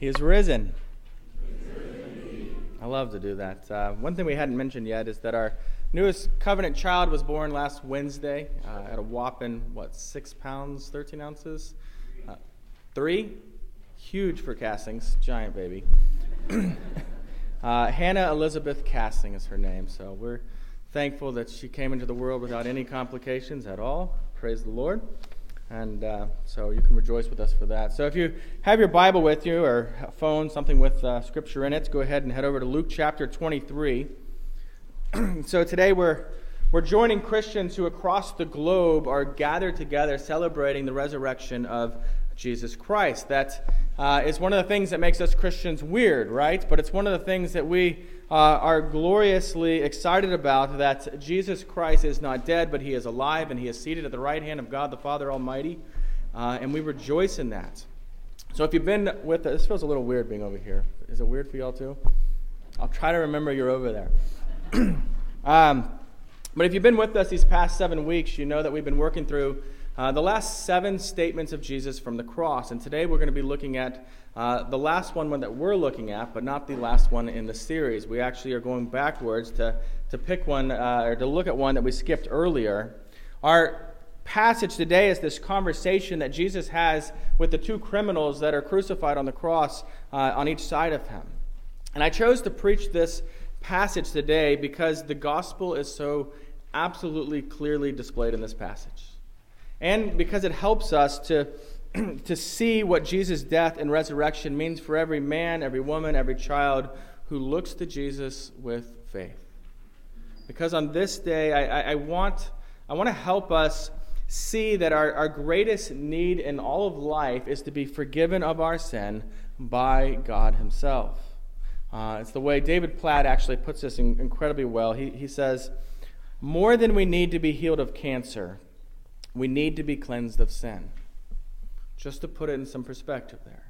He is risen. I love to do that. Uh, one thing we hadn't mentioned yet is that our newest covenant child was born last Wednesday uh, at a whopping, what, six pounds, 13 ounces? Uh, three? Huge for Castings. Giant baby. Uh, Hannah Elizabeth Casting is her name. So we're thankful that she came into the world without any complications at all. Praise the Lord. And uh, so you can rejoice with us for that. So if you have your Bible with you or a phone, something with uh, scripture in it, go ahead and head over to Luke chapter 23. so today we're, we're joining Christians who across the globe are gathered together celebrating the resurrection of Jesus Christ. That uh, is one of the things that makes us Christians weird, right? But it's one of the things that we uh, are gloriously excited about that Jesus Christ is not dead, but he is alive and he is seated at the right hand of God the Father Almighty. Uh, and we rejoice in that. So if you've been with us, this feels a little weird being over here. Is it weird for y'all too? I'll try to remember you're over there. um, but if you've been with us these past seven weeks, you know that we've been working through uh, the last seven statements of Jesus from the cross. And today we're going to be looking at uh, the last one, one that we're looking at, but not the last one in the series. We actually are going backwards to, to pick one, uh, or to look at one that we skipped earlier. Our passage today is this conversation that Jesus has with the two criminals that are crucified on the cross uh, on each side of him. And I chose to preach this passage today because the gospel is so absolutely clearly displayed in this passage. And because it helps us to to see what Jesus' death and resurrection means for every man, every woman, every child who looks to Jesus with faith. Because on this day, I, I, I want, I want to help us see that our, our greatest need in all of life is to be forgiven of our sin by God Himself. Uh, it's the way David Platt actually puts this in, incredibly well. He, he says, More than we need to be healed of cancer, we need to be cleansed of sin. Just to put it in some perspective there.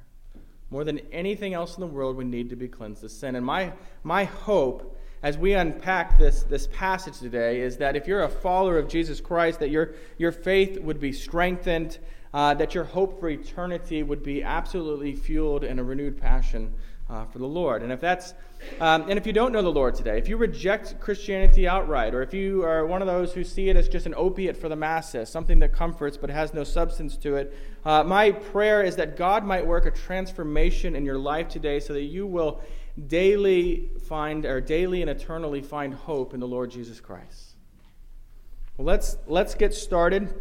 More than anything else in the world, we need to be cleansed of sin. And my, my hope as we unpack this, this passage today is that if you're a follower of Jesus Christ, that your, your faith would be strengthened, uh, that your hope for eternity would be absolutely fueled in a renewed passion uh, for the Lord. And if that's, um, and if you don't know the Lord today, if you reject Christianity outright, or if you are one of those who see it as just an opiate for the masses, something that comforts but has no substance to it, uh, my prayer is that God might work a transformation in your life today, so that you will daily find, or daily and eternally find hope in the Lord Jesus Christ. Well, let's let's get started.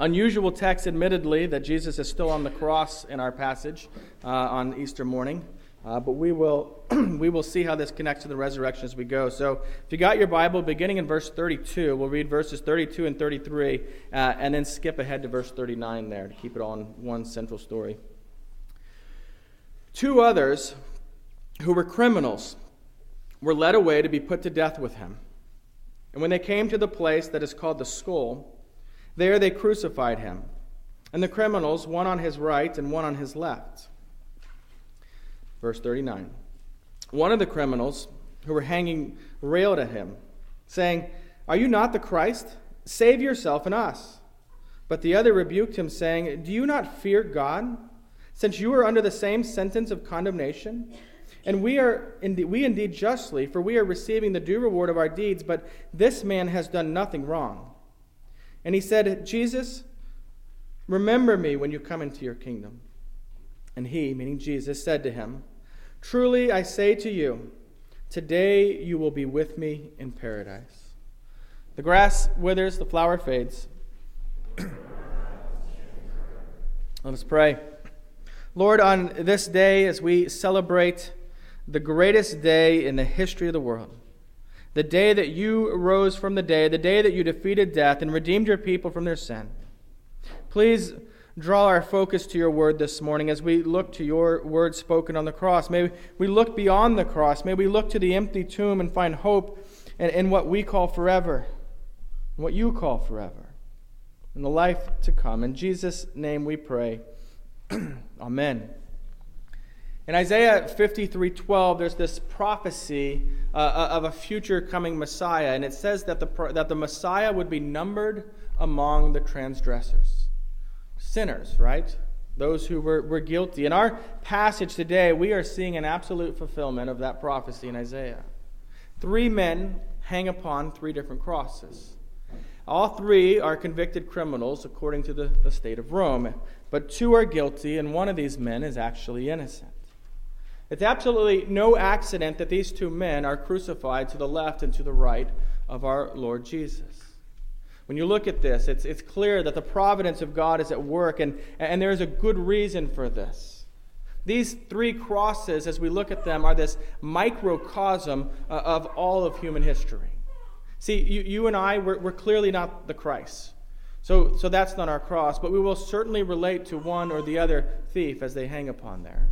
Unusual text, admittedly, that Jesus is still on the cross in our passage uh, on Easter morning. Uh, but we will, we will see how this connects to the resurrection as we go. So if you got your Bible, beginning in verse 32, we'll read verses 32 and 33, uh, and then skip ahead to verse 39 there to keep it all in one central story. Two others who were criminals were led away to be put to death with him. And when they came to the place that is called the skull, there they crucified him, and the criminals, one on his right and one on his left. Verse 39. One of the criminals who were hanging railed at him, saying, Are you not the Christ? Save yourself and us. But the other rebuked him, saying, Do you not fear God, since you are under the same sentence of condemnation? And we are indeed, we indeed justly, for we are receiving the due reward of our deeds, but this man has done nothing wrong. And he said, Jesus, remember me when you come into your kingdom. And he, meaning Jesus, said to him, Truly I say to you, today you will be with me in paradise. The grass withers, the flower fades. Let us pray. Lord, on this day, as we celebrate the greatest day in the history of the world, the day that you rose from the dead, the day that you defeated death and redeemed your people from their sin, please draw our focus to your word this morning as we look to your word spoken on the cross. May we look beyond the cross. May we look to the empty tomb and find hope in, in what we call forever, what you call forever, in the life to come. In Jesus' name we pray. Amen. In Isaiah 53:12, there's this prophecy uh, uh, of a future coming Messiah, and it says that the, that the Messiah would be numbered among the transgressors sinners, right? those who were, were guilty. In our passage today, we are seeing an absolute fulfillment of that prophecy in Isaiah. Three men hang upon three different crosses. All three are convicted criminals according to the, the state of Rome, but two are guilty, and one of these men is actually innocent. It's absolutely no accident that these two men are crucified to the left and to the right of our Lord Jesus. When you look at this, it's, it's clear that the providence of God is at work, and, and there is a good reason for this. These three crosses, as we look at them, are this microcosm uh, of all of human history. See, you, you and I, we're, we're clearly not the Christ. So, so that's not our cross, but we will certainly relate to one or the other thief as they hang upon there.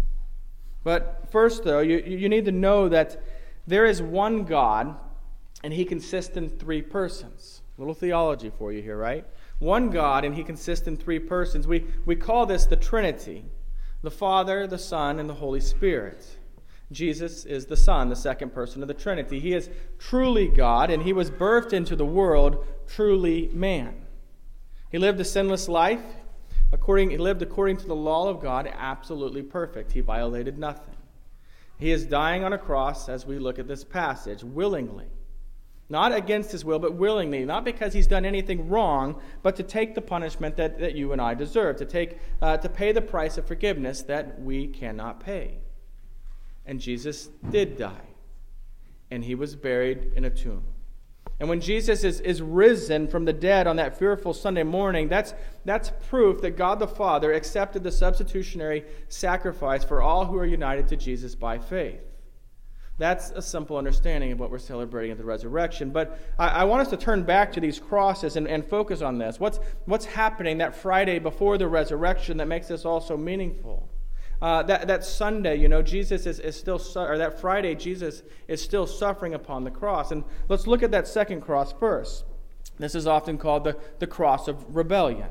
But first, though, you, you need to know that there is one God, and he consists in three persons. Little theology for you here, right? One God, and he consists in three persons. We, we call this the Trinity the Father, the Son, and the Holy Spirit. Jesus is the Son, the second person of the Trinity. He is truly God, and he was birthed into the world truly man. He lived a sinless life. According, he lived according to the law of God, absolutely perfect. He violated nothing. He is dying on a cross as we look at this passage, willingly. Not against his will, but willingly. Not because he's done anything wrong, but to take the punishment that, that you and I deserve, to, take, uh, to pay the price of forgiveness that we cannot pay. And Jesus did die, and he was buried in a tomb. And when Jesus is, is risen from the dead on that fearful Sunday morning, that's, that's proof that God the Father accepted the substitutionary sacrifice for all who are united to Jesus by faith. That's a simple understanding of what we're celebrating at the resurrection. But I, I want us to turn back to these crosses and, and focus on this. What's, what's happening that Friday before the resurrection that makes this all so meaningful? Uh, that, that Sunday, you know, Jesus is, is still, su- or that Friday, Jesus is still suffering upon the cross. And let's look at that second cross first. This is often called the, the cross of rebellion.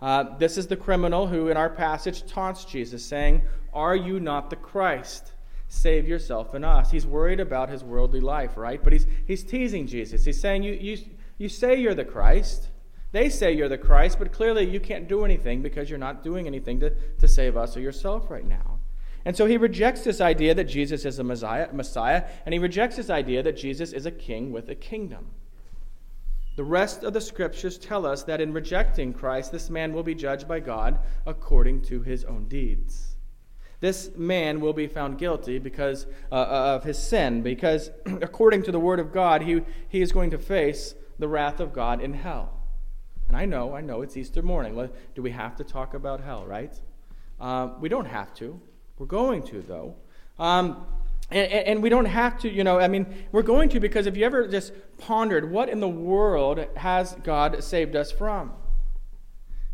Uh, this is the criminal who, in our passage, taunts Jesus, saying, Are you not the Christ? Save yourself and us. He's worried about his worldly life, right? But he's, he's teasing Jesus. He's saying, you, you, you say you're the Christ. They say you're the Christ, but clearly you can't do anything because you're not doing anything to, to save us or yourself right now. And so he rejects this idea that Jesus is a Messiah, Messiah, and he rejects this idea that Jesus is a king with a kingdom. The rest of the scriptures tell us that in rejecting Christ, this man will be judged by God according to his own deeds. This man will be found guilty because uh, of his sin, because according to the word of God, he, he is going to face the wrath of God in hell. And I know, I know it's Easter morning. Do we have to talk about hell, right? Uh, we don't have to. We're going to, though. Um, and, and, we don't have to, you know, I mean, we're going to because if you ever just pondered what in the world has God saved us from?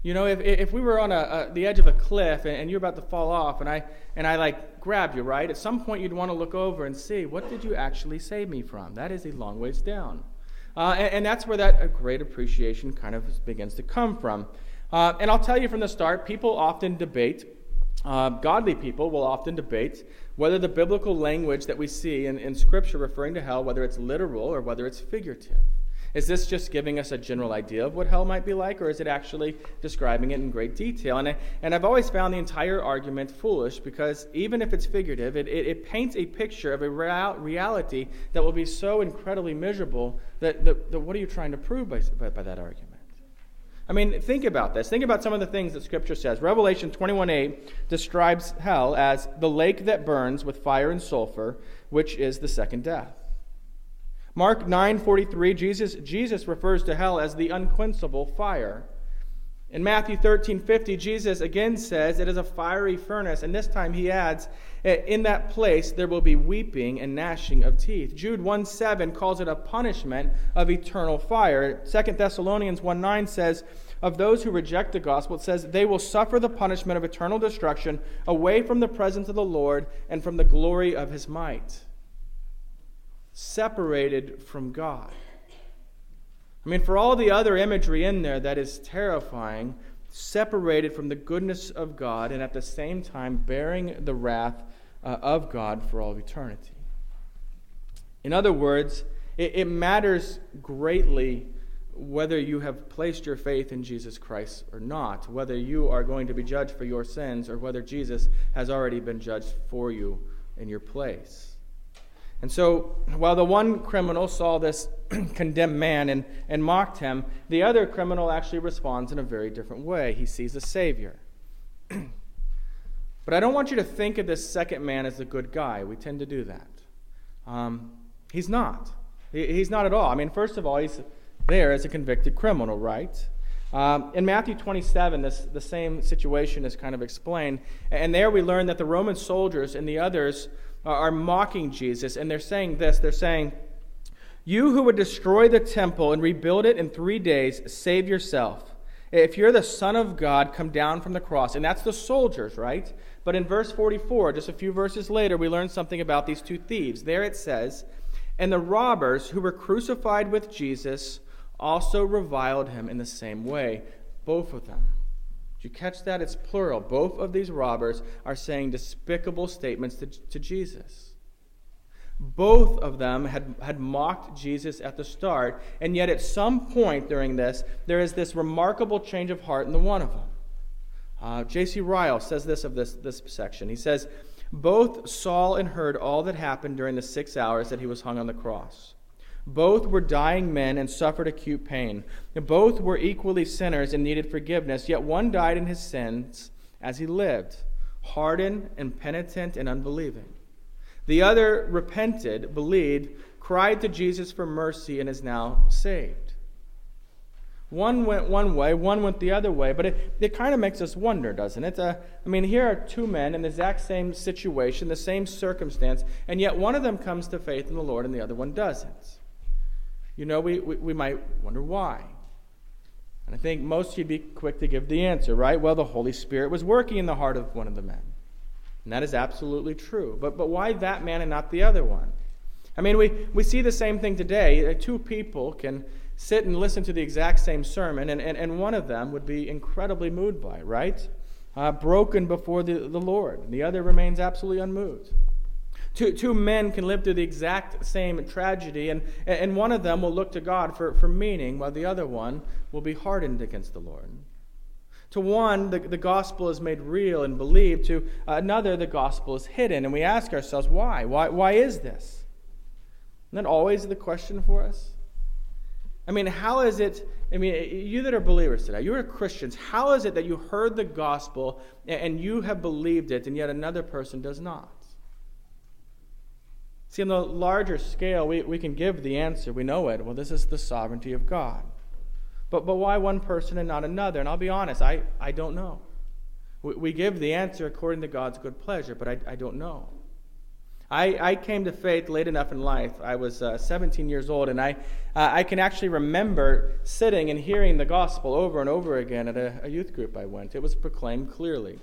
You know, if, if we were on a, a the edge of a cliff and, and, you're about to fall off and I, and I like grab you, right? At some point you'd want to look over and see, what did you actually save me from? That is a long ways down. Uh, and, and, that's where that great appreciation kind of begins to come from. Uh, and I'll tell you from the start, people often debate, uh, godly people will often debate whether the biblical language that we see in, in Scripture referring to hell, whether it's literal or whether it's figurative. Is this just giving us a general idea of what hell might be like, or is it actually describing it in great detail? And, I, and I've always found the entire argument foolish because even if it's figurative, it, it, it paints a picture of a real, reality that will be so incredibly miserable that, that, that what are you trying to prove by, by, by that argument? I mean, think about this. Think about some of the things that Scripture says. Revelation 21:8 describes hell as the lake that burns with fire and sulfur, which is the second death. Mark 9:43 Jesus Jesus refers to hell as the unquenchable fire. In Matthew 13:50 Jesus again says it is a fiery furnace and this time he adds eh, in that place there will be weeping and gnashing of teeth. Jude 1:7 calls it a punishment of eternal fire. 2 Thessalonians 1:9 says of those who reject the gospel it says they will suffer the punishment of eternal destruction away from the presence of the Lord and from the glory of his might separated from God. I mean, for all the other imagery in there that is terrifying, separated from the goodness of God and at the same time bearing the wrath uh, of God for all of eternity. In other words, it, it matters greatly whether you have placed your faith in Jesus Christ or not, whether you are going to be judged for your sins or whether Jesus has already been judged for you in your place. And so, while the one criminal saw this condemned man and, and mocked him, the other criminal actually responds in a very different way. He sees a Savior. but I don't want you to think of this second man as a good guy. We tend to do that. Um, he's not. He, he's not at all. I mean, first of all, he's there as a convicted criminal, right? Um, in Matthew 27, this, the same situation is kind of explained. And there we learn that the Roman soldiers and the others Uh, are mocking Jesus, and they're saying this they're saying, You who would destroy the temple and rebuild it in three days, save yourself. If you're the Son of God, come down from the cross. And that's the soldiers, right? But in verse 44, just a few verses later, we learn something about these two thieves. There it says, And the robbers who were crucified with Jesus also reviled him in the same way, both of them. Did you catch that? It's plural. Both of these robbers are saying despicable statements to, to Jesus. Both of them had, had mocked Jesus at the start, and yet at some point during this, there is this remarkable change of heart in the one of them. Uh, J.C. Ryle says this of this, this section. He says, Both saw and heard all that happened during the six hours that he was hung on the cross. Both were dying men and suffered acute pain. Both were equally sinners and needed forgiveness, yet one died in his sins as he lived, hardened, impenitent, and unbelieving. The other repented, believed, cried to Jesus for mercy, and is now saved. One went one way, one went the other way, but it, it kind of makes us wonder, doesn't it? Uh, I mean, here are two men in the exact same situation, the same circumstance, and yet one of them comes to faith in the Lord and the other one doesn't you know, we, we, we might wonder why. And I think most you'd be quick to give the answer, right? Well, the Holy Spirit was working in the heart of one of the men. And that is absolutely true. But, but why that man and not the other one? I mean, we, we see the same thing today. Uh, two people can sit and listen to the exact same sermon, and, and, and one of them would be incredibly moved by it, right? Uh, broken before the, the Lord. And the other remains absolutely unmoved. Two, two men can live through the exact same tragedy, and, and one of them will look to God for, for meaning, while the other one will be hardened against the Lord. To one, the, the gospel is made real and believed. To another, the gospel is hidden. And we ask ourselves, why? Why, why is this? Isn't that always the question for us? I mean, how is it? I mean, you that are believers today, you are Christians, how is it that you heard the gospel and you have believed it, and yet another person does not? See, on the larger scale, we, we can give the answer. We know it. Well, this is the sovereignty of God. But, but why one person and not another? And I'll be honest, I, I don't know. We, we give the answer according to God's good pleasure, but I, I don't know. I, I came to faith late enough in life. I was uh, 17 years old, and I, uh, I can actually remember sitting and hearing the gospel over and over again at a, a youth group I went. It was proclaimed clearly.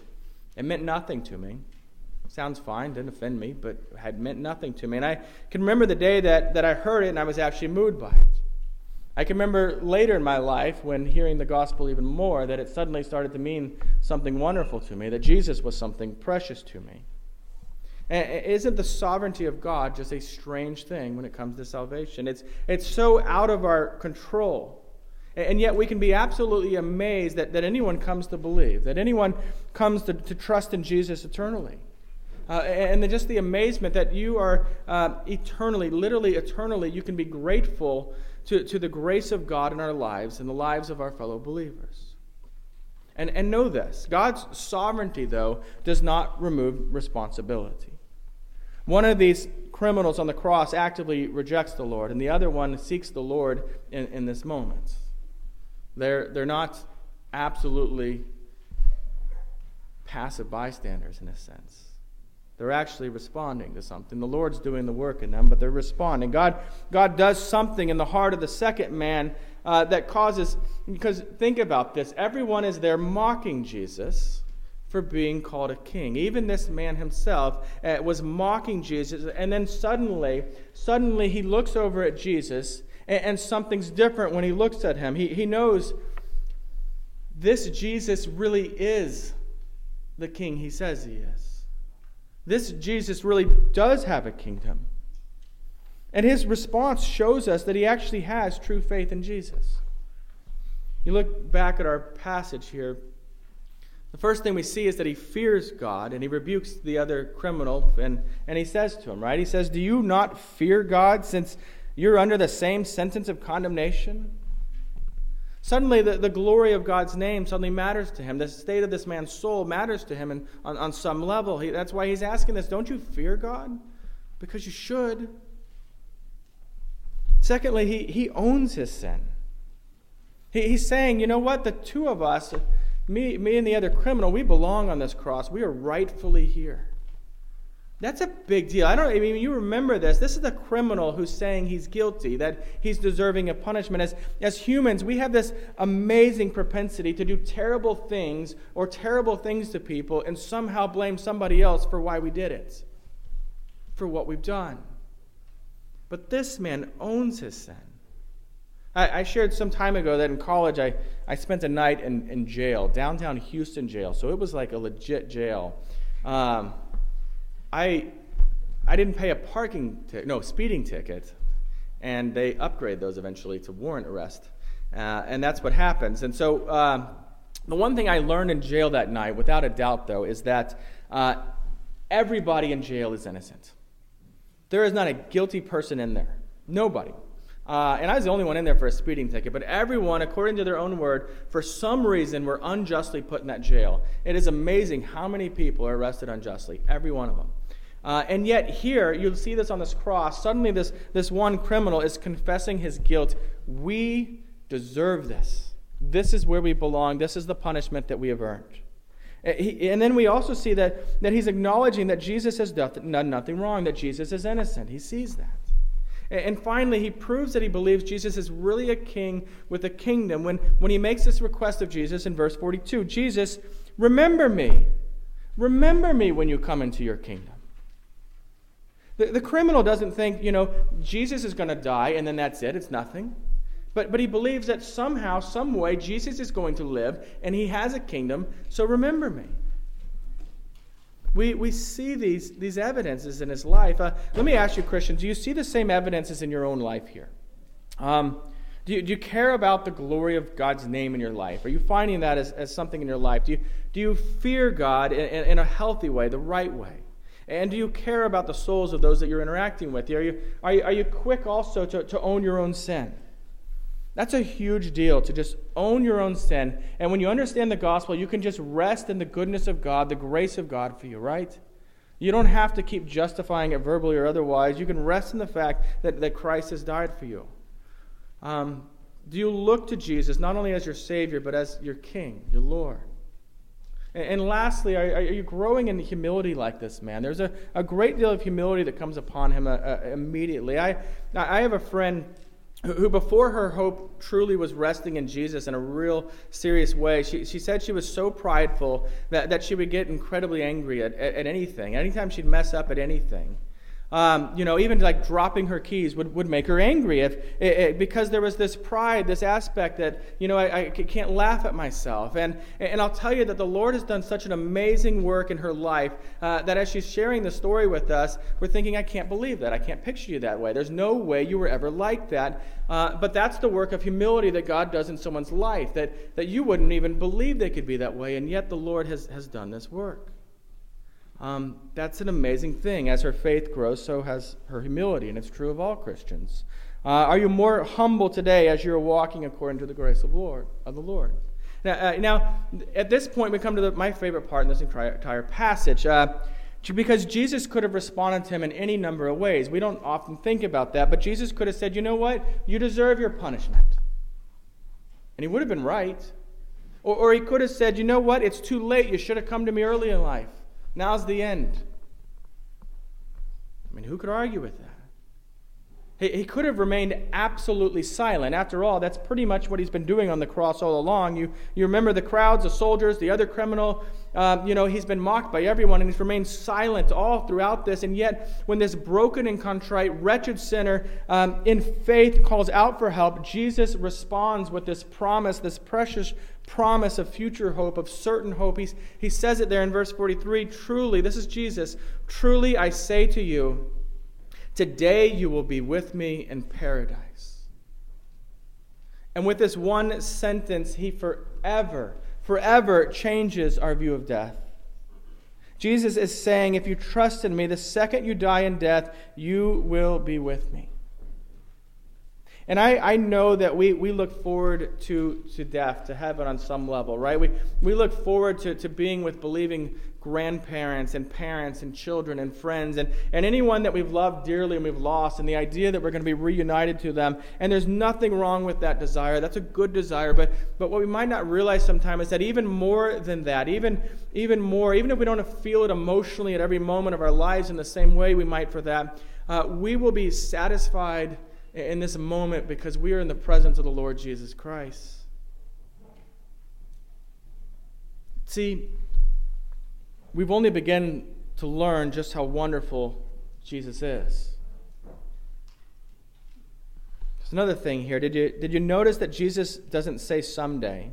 It meant nothing to me. Sounds fine, didn't offend me, but had meant nothing to me. And I can remember the day that, that I heard it and I was actually moved by it. I can remember later in my life when hearing the gospel even more that it suddenly started to mean something wonderful to me, that Jesus was something precious to me. And isn't the sovereignty of God just a strange thing when it comes to salvation? It's, it's so out of our control. And yet we can be absolutely amazed that, that anyone comes to believe, that anyone comes to, to trust in Jesus eternally. Uh, and then just the amazement that you are uh, eternally, literally eternally, you can be grateful to, to the grace of God in our lives and the lives of our fellow believers. And, and know this God's sovereignty, though, does not remove responsibility. One of these criminals on the cross actively rejects the Lord, and the other one seeks the Lord in, in this moment. They're, they're not absolutely passive bystanders in a sense. They're actually responding to something. The Lord's doing the work in them, but they're responding. God, God does something in the heart of the second man uh, that causes, because think about this everyone is there mocking Jesus for being called a king. Even this man himself uh, was mocking Jesus, and then suddenly, suddenly he looks over at Jesus, and, and something's different when he looks at him. He, he knows this Jesus really is the king he says he is. This Jesus really does have a kingdom. And his response shows us that he actually has true faith in Jesus. you look back at our passage here, the first thing we see is that he fears God and he rebukes the other criminal and, and he says to him, right? He says, Do you not fear God since you're under the same sentence of condemnation? Suddenly, the, the glory of God's name suddenly matters to him. The state of this man's soul matters to him and on, on some level. He, that's why he's asking this Don't you fear God? Because you should. Secondly, he, he owns his sin. He, he's saying, You know what? The two of us, me, me and the other criminal, we belong on this cross. We are rightfully here. That's a big deal. I don't I mean you remember this. This is the criminal who's saying he's guilty, that he's deserving of punishment. As, as humans, we have this amazing propensity to do terrible things or terrible things to people and somehow blame somebody else for why we did it, for what we've done. But this man owns his sin. I, I shared some time ago that in college I, I spent a night in, in jail, downtown Houston jail. So it was like a legit jail. Um, I, I didn't pay a parking ticket, no, speeding ticket, and they upgrade those eventually to warrant arrest. Uh, and that's what happens. And so uh, the one thing I learned in jail that night, without a doubt, though, is that uh, everybody in jail is innocent. There is not a guilty person in there. Nobody. Uh, and I was the only one in there for a speeding ticket, but everyone, according to their own word, for some reason were unjustly put in that jail. It is amazing how many people are arrested unjustly, every one of them. Uh, and yet, here, you'll see this on this cross. Suddenly, this, this one criminal is confessing his guilt. We deserve this. This is where we belong. This is the punishment that we have earned. Uh, and then we also see that, that he's acknowledging that Jesus has done nothing wrong, that Jesus is innocent. He sees that. And finally, he proves that he believes Jesus is really a king with a kingdom when, when he makes this request of Jesus in verse 42 Jesus, remember me. Remember me when you come into your kingdom. The, the criminal doesn't think, you know, Jesus is going to die and then that's it, it's nothing. But, but he believes that somehow, some way, Jesus is going to live and he has a kingdom, so remember me. We, we see these, these evidences in his life. Uh, let me ask you, Christian, do you see the same evidences in your own life here? Um, do, you, do you care about the glory of God's name in your life? Are you finding that as, as something in your life? Do you, do you fear God in, in, in a healthy way, the right way? And do you care about the souls of those that you're interacting with? Are you, are you, are you quick also to, to own your own sin? That's a huge deal to just own your own sin. And when you understand the gospel, you can just rest in the goodness of God, the grace of God for you, right? You don't have to keep justifying it verbally or otherwise. You can rest in the fact that, that Christ has died for you. Um, do you look to Jesus not only as your Savior, but as your King, your Lord? And, lastly, are, are, you growing in humility like this man? There's a, a great deal of humility that comes upon him uh, uh, immediately. I, I have a friend who before her hope truly was resting in Jesus in a real serious way, she, she said she was so prideful that, that she would get incredibly angry at, at, at anything, anytime she'd mess up at anything. Um, you know, even like dropping her keys would, would make her angry if, it, it, because there was this pride, this aspect that, you know, I, I can't laugh at myself. And, and I'll tell you that the Lord has done such an amazing work in her life uh, that as she's sharing the story with us, we're thinking, I can't believe that. I can't picture you that way. There's no way you were ever like that. Uh, but that's the work of humility that God does in someone's life, that, that you wouldn't even believe they could be that way. And yet the Lord has, has done this work. Um, that's an amazing thing. As her faith grows, so has her humility, and it's true of all Christians. Uh, are you more humble today as you're walking according to the grace of Lord of the Lord? Now, uh, now at this point, we come to the, my favorite part in this entire passage. Uh, because Jesus could have responded to him in any number of ways. We don't often think about that, but Jesus could have said, You know what? You deserve your punishment. And he would have been right. Or, or he could have said, You know what? It's too late. You should have come to me early in life. Now's the end. I mean, who could argue with that? He, he could have remained absolutely silent. After all, that's pretty much what he's been doing on the cross all along. You, you remember the crowds, the soldiers, the other criminal. Uh, you know, he's been mocked by everyone, and he's remained silent all throughout this. And yet, when this broken and contrite, wretched sinner um, in faith calls out for help, Jesus responds with this promise, this precious promise of future hope, of certain hope. He's, he says it there in verse 43 Truly, this is Jesus, truly I say to you, today you will be with me in paradise. And with this one sentence, he forever, forever changes our view of death. Jesus is saying, If you trust in me, the second you die in death, you will be with me. And I, I know that we, we look forward to, to death, to heaven on some level, right? We, we look forward to, to being with believing grandparents and parents and children and friends and, and anyone that we've loved dearly and we've lost, and the idea that we're going to be reunited to them. And there's nothing wrong with that desire. That's a good desire. But, but what we might not realize sometimes is that even more than that, even, even more, even if we don't feel it emotionally at every moment of our lives in the same way we might for that, uh, we will be satisfied in this moment because we are in the presence of the Lord Jesus Christ. See, we've only begun to learn just how wonderful Jesus is. There's another thing here. Did you, did you notice that Jesus doesn't say someday?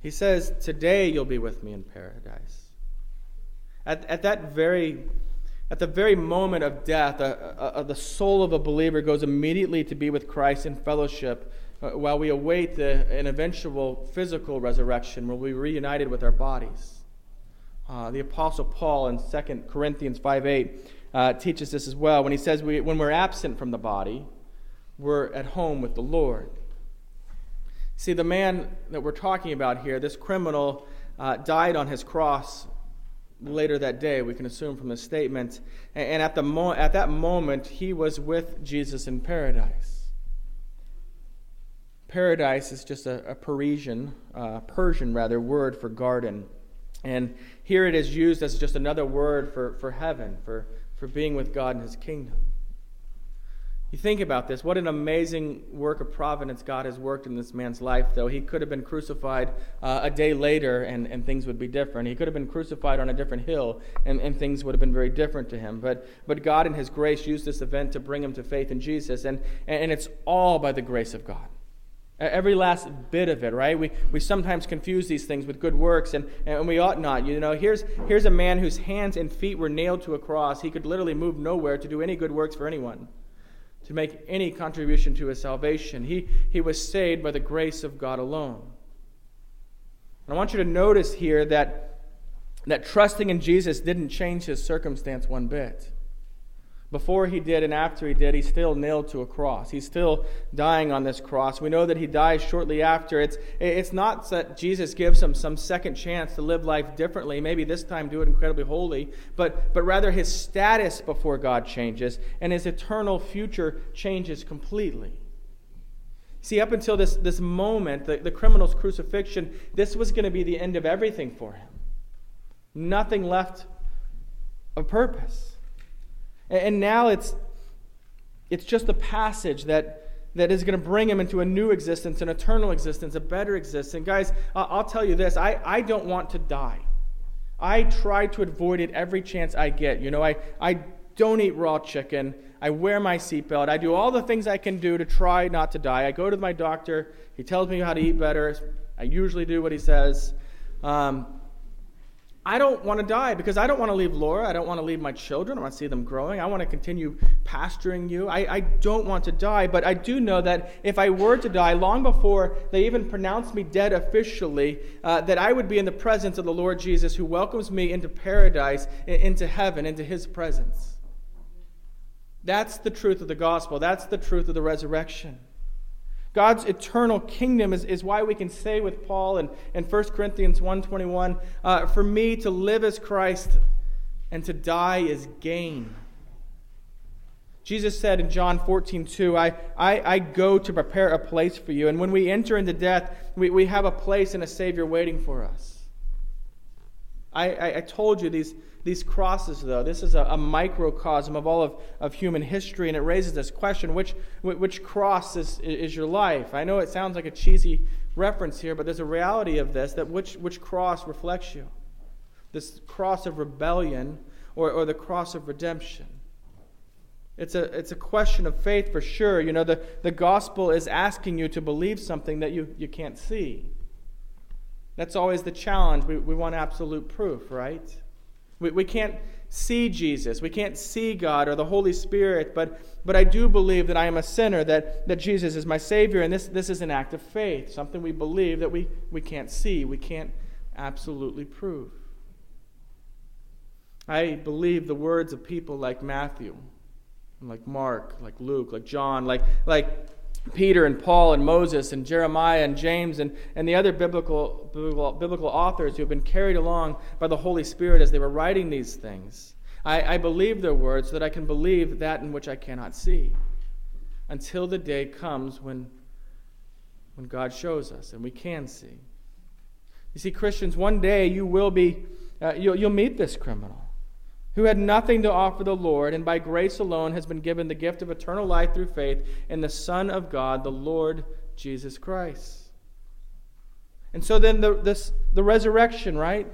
He says, Today you'll be with me in paradise. At, at that very at the very moment of death, uh, uh, the soul of a believer goes immediately to be with Christ in fellowship uh, while we await the, an eventual physical resurrection where we're reunited with our bodies. Uh, the Apostle Paul in 2 Corinthians 5 8 uh, teaches this as well when he says, we, When we're absent from the body, we're at home with the Lord. See, the man that we're talking about here, this criminal, uh, died on his cross later that day, we can assume from the statement. And at, the mo- at that moment, he was with Jesus in paradise. Paradise is just a, a Parisian, uh, Persian rather, word for garden. And here it is used as just another word for, for heaven, for, for being with God in his kingdom. You think about this. What an amazing work of providence God has worked in this man's life, though. He could have been crucified uh, a day later and, and things would be different. He could have been crucified on a different hill and, and things would have been very different to him. But, but God, in His grace, used this event to bring him to faith in Jesus. And, and it's all by the grace of God. Every last bit of it, right? We, we sometimes confuse these things with good works, and, and we ought not. You know, here's, here's a man whose hands and feet were nailed to a cross. He could literally move nowhere to do any good works for anyone to make any contribution to his salvation. He, he was saved by the grace of God alone. And I want you to notice here that, that trusting in Jesus didn't change his circumstance one bit. Before he did and after he did, he's still nailed to a cross. He's still dying on this cross. We know that he dies shortly after. It's, it's not that Jesus gives him some second chance to live life differently, maybe this time do it incredibly holy, but, but rather his status before God changes and his eternal future changes completely. See, up until this, this moment, the, the criminal's crucifixion, this was going to be the end of everything for him. Nothing left of purpose. And now it's, it's just a passage that, that is going to bring him into a new existence, an eternal existence, a better existence. And guys, I'll tell you this I, I don't want to die. I try to avoid it every chance I get. You know, I, I don't eat raw chicken. I wear my seatbelt. I do all the things I can do to try not to die. I go to my doctor. He tells me how to eat better. I usually do what he says. Um, I don't want to die because I don't want to leave Laura. I don't want to leave my children. I want to see them growing. I want to continue pastoring you. I, I don't want to die, but I do know that if I were to die, long before they even pronounce me dead officially, uh, that I would be in the presence of the Lord Jesus who welcomes me into paradise, into heaven, into his presence. That's the truth of the gospel. That's the truth of the resurrection. God's eternal kingdom is, is why we can say with Paul in, in 1 Corinthians 1.21, uh, For me to live as Christ and to die is gain. Jesus said in John 14, 2, I, I, I go to prepare a place for you. And when we enter into death, we, we have a place and a Savior waiting for us. I, I, I told you these, these crosses, though, this is a, a, microcosm of all of, of human history, and it raises this question which, which cross is, is your life? I know it sounds like a cheesy reference here, but there's a reality of this that which, which cross reflects you? This cross of rebellion or, or the cross of redemption? It's a, it's a question of faith for sure. You know, the, the gospel is asking you to believe something that you, you can't see. That's always the challenge. We, we want absolute proof, right? We, we can't see Jesus. We can't see God or the Holy Spirit, but, but I do believe that I am a sinner, that, that Jesus is my Savior, and this, this is an act of faith, something we believe that we, we can't see, we can't absolutely prove. I believe the words of people like Matthew, like Mark, like Luke, like John, like, like Peter and Paul and Moses and Jeremiah and James and, and the other biblical, biblical, biblical authors who have been carried along by the Holy Spirit as they were writing these things. I, I believe their words so that I can believe that in which I cannot see until the day comes when, when God shows us and we can see. You see, Christians, one day you will be, uh, you'll, you'll meet this criminal who had nothing to offer the Lord, and by grace alone has been given the gift of eternal life through faith in the Son of God, the Lord Jesus Christ. And so then the, this, the resurrection, right?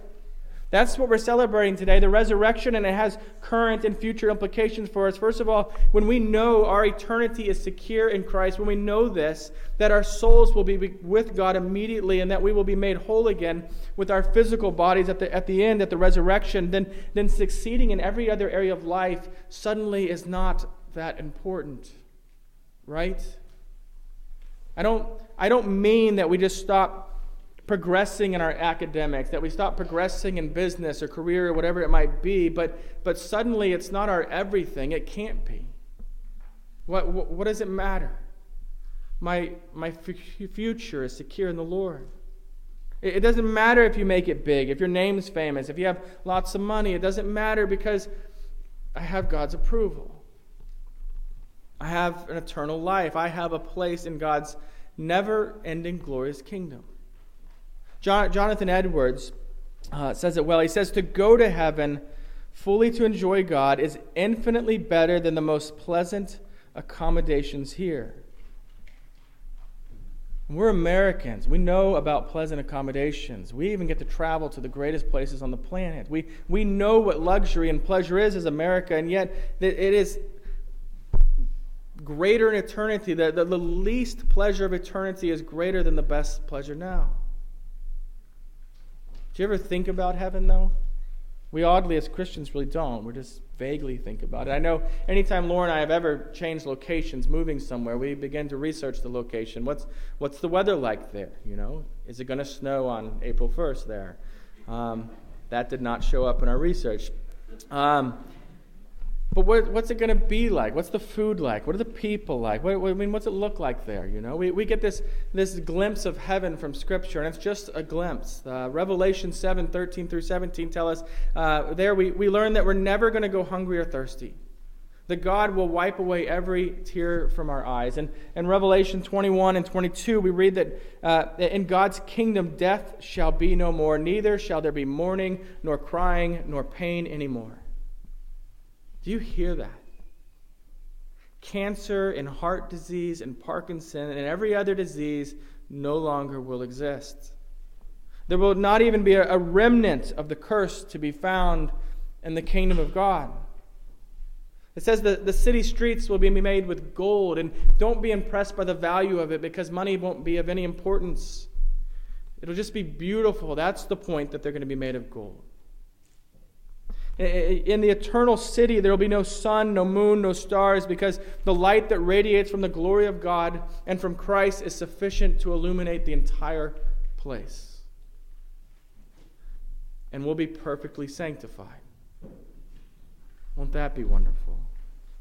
That's what we're celebrating today the resurrection, and it has current and future implications for us. First of all, when we know our eternity is secure in Christ, when we know this, that our souls will be with God immediately and that we will be made whole again with our physical bodies at the, at the end, at the resurrection, then, then succeeding in every other area of life suddenly is not that important. Right? I don't, I don't mean that we just stop progressing in our academics, that we stop progressing in business or career or whatever it might be, but, but suddenly it's not our everything. It can't be. What, what, what does it matter? My, my f- future is secure in the Lord. It, it doesn't matter if you make it big, if your name's famous, if you have lots of money. It doesn't matter because I have God's approval. I have an eternal life. I have a place in God's never ending glorious kingdom. John, Jonathan Edwards uh, says it well. He says, To go to heaven fully to enjoy God is infinitely better than the most pleasant accommodations here. We're Americans. We know about pleasant accommodations. We even get to travel to the greatest places on the planet. We, we know what luxury and pleasure is as America, and yet it is greater in eternity. The, the, the least pleasure of eternity is greater than the best pleasure now. Do you ever think about heaven, though? We oddly, as Christians, really don't. We just vaguely think about it. I know anytime Laura and I have ever changed locations, moving somewhere, we begin to research the location. What's, what's the weather like there? You know, is it going to snow on April 1st there? Um, that did not show up in our research. Um, but what, what's it going to be like? What's the food like? What are the people like? What, I mean, what's it look like there? You know, we, we get this, this glimpse of heaven from Scripture, and it's just a glimpse. Uh, Revelation 7 13 through 17 tell us uh, there we, we learn that we're never going to go hungry or thirsty. That God will wipe away every tear from our eyes. And in Revelation 21 and 22, we read that uh, in God's kingdom, death shall be no more, neither shall there be mourning, nor crying, nor pain anymore. Do you hear that? Cancer and heart disease and Parkinson and every other disease no longer will exist. There will not even be a remnant of the curse to be found in the kingdom of God. It says that the city streets will be made with gold, and don't be impressed by the value of it because money won't be of any importance. It'll just be beautiful. That's the point that they're going to be made of gold. In the eternal city, there will be no sun, no moon, no stars, because the light that radiates from the glory of God and from Christ is sufficient to illuminate the entire place. And we'll be perfectly sanctified. Won't that be wonderful?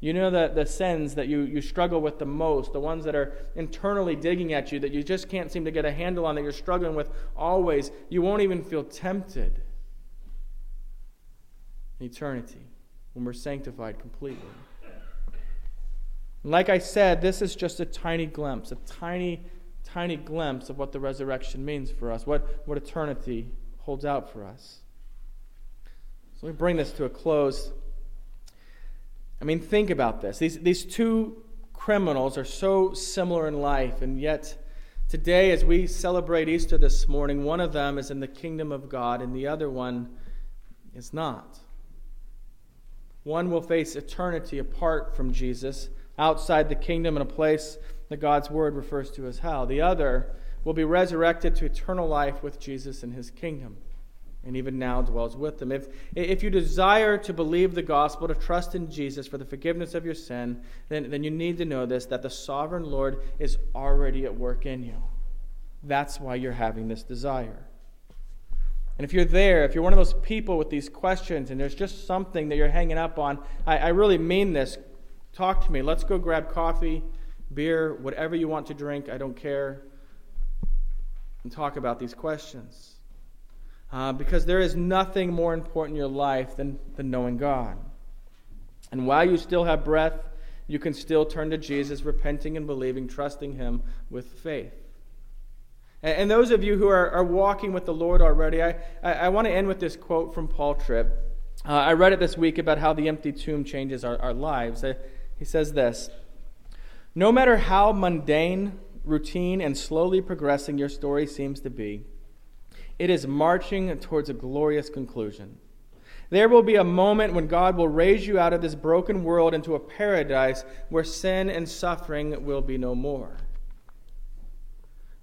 You know that the sins that you, you struggle with the most, the ones that are internally digging at you, that you just can't seem to get a handle on, that you're struggling with always, you won't even feel tempted eternity when we're sanctified completely. And like I said, this is just a tiny glimpse, a tiny, tiny glimpse of what the resurrection means for us, what, what eternity holds out for us. So let me bring this to a close. I mean, think about this. These, these two criminals are so similar in life, and yet today, as we celebrate Easter this morning, one of them is in the kingdom of God, and the other one is not. One will face eternity apart from Jesus, outside the kingdom in a place that God's word refers to as hell. The other will be resurrected to eternal life with Jesus in his kingdom. and even now dwells with them. If, if you desire to believe the gospel, to trust in Jesus for the forgiveness of your sin, then, then you need to know this that the sovereign Lord is already at work in you. That's why you're having this desire. And if you're there, if you're one of those people with these questions and there's just something that you're hanging up on, I, I really mean this. Talk to me. Let's go grab coffee, beer, whatever you want to drink. I don't care. And talk about these questions. Uh, because there is nothing more important in your life than, than knowing God. And while you still have breath, you can still turn to Jesus, repenting and believing, trusting Him with faith. And, those of you who are, are walking with the Lord already, I, I, I want to end with this quote from Paul Tripp. Uh, I read it this week about how the empty tomb changes our, our lives. Uh, he says this No matter how mundane, routine, and slowly progressing your story seems to be, it is marching towards a glorious conclusion. There will be a moment when God will raise you out of this broken world into a paradise where sin and suffering will be no more.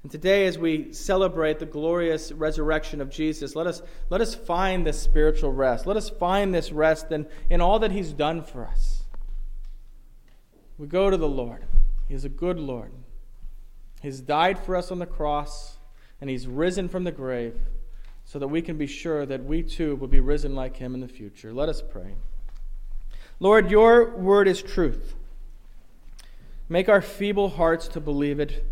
And today, as we celebrate the glorious resurrection of Jesus, let us, let us find this spiritual rest. Let us find this rest in, in all that He's done for us. We go to the Lord. He is a good Lord. He's died for us on the cross and he's risen from the grave so that we can be sure that we too will be risen like him in the future. Let us pray. Lord, your word is truth. Make our feeble hearts to believe it.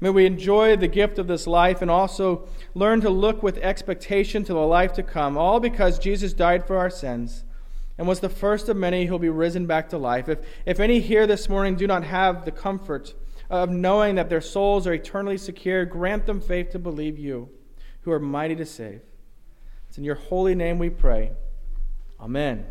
May we enjoy the gift of this life and also learn to look with expectation to the life to come, all because Jesus died for our sins and was the first of many who will be risen back to life. If, if any here this morning do not have the comfort of knowing that their souls are eternally secure, grant them faith to believe you, who are mighty to save. It's in your holy name we pray. Amen.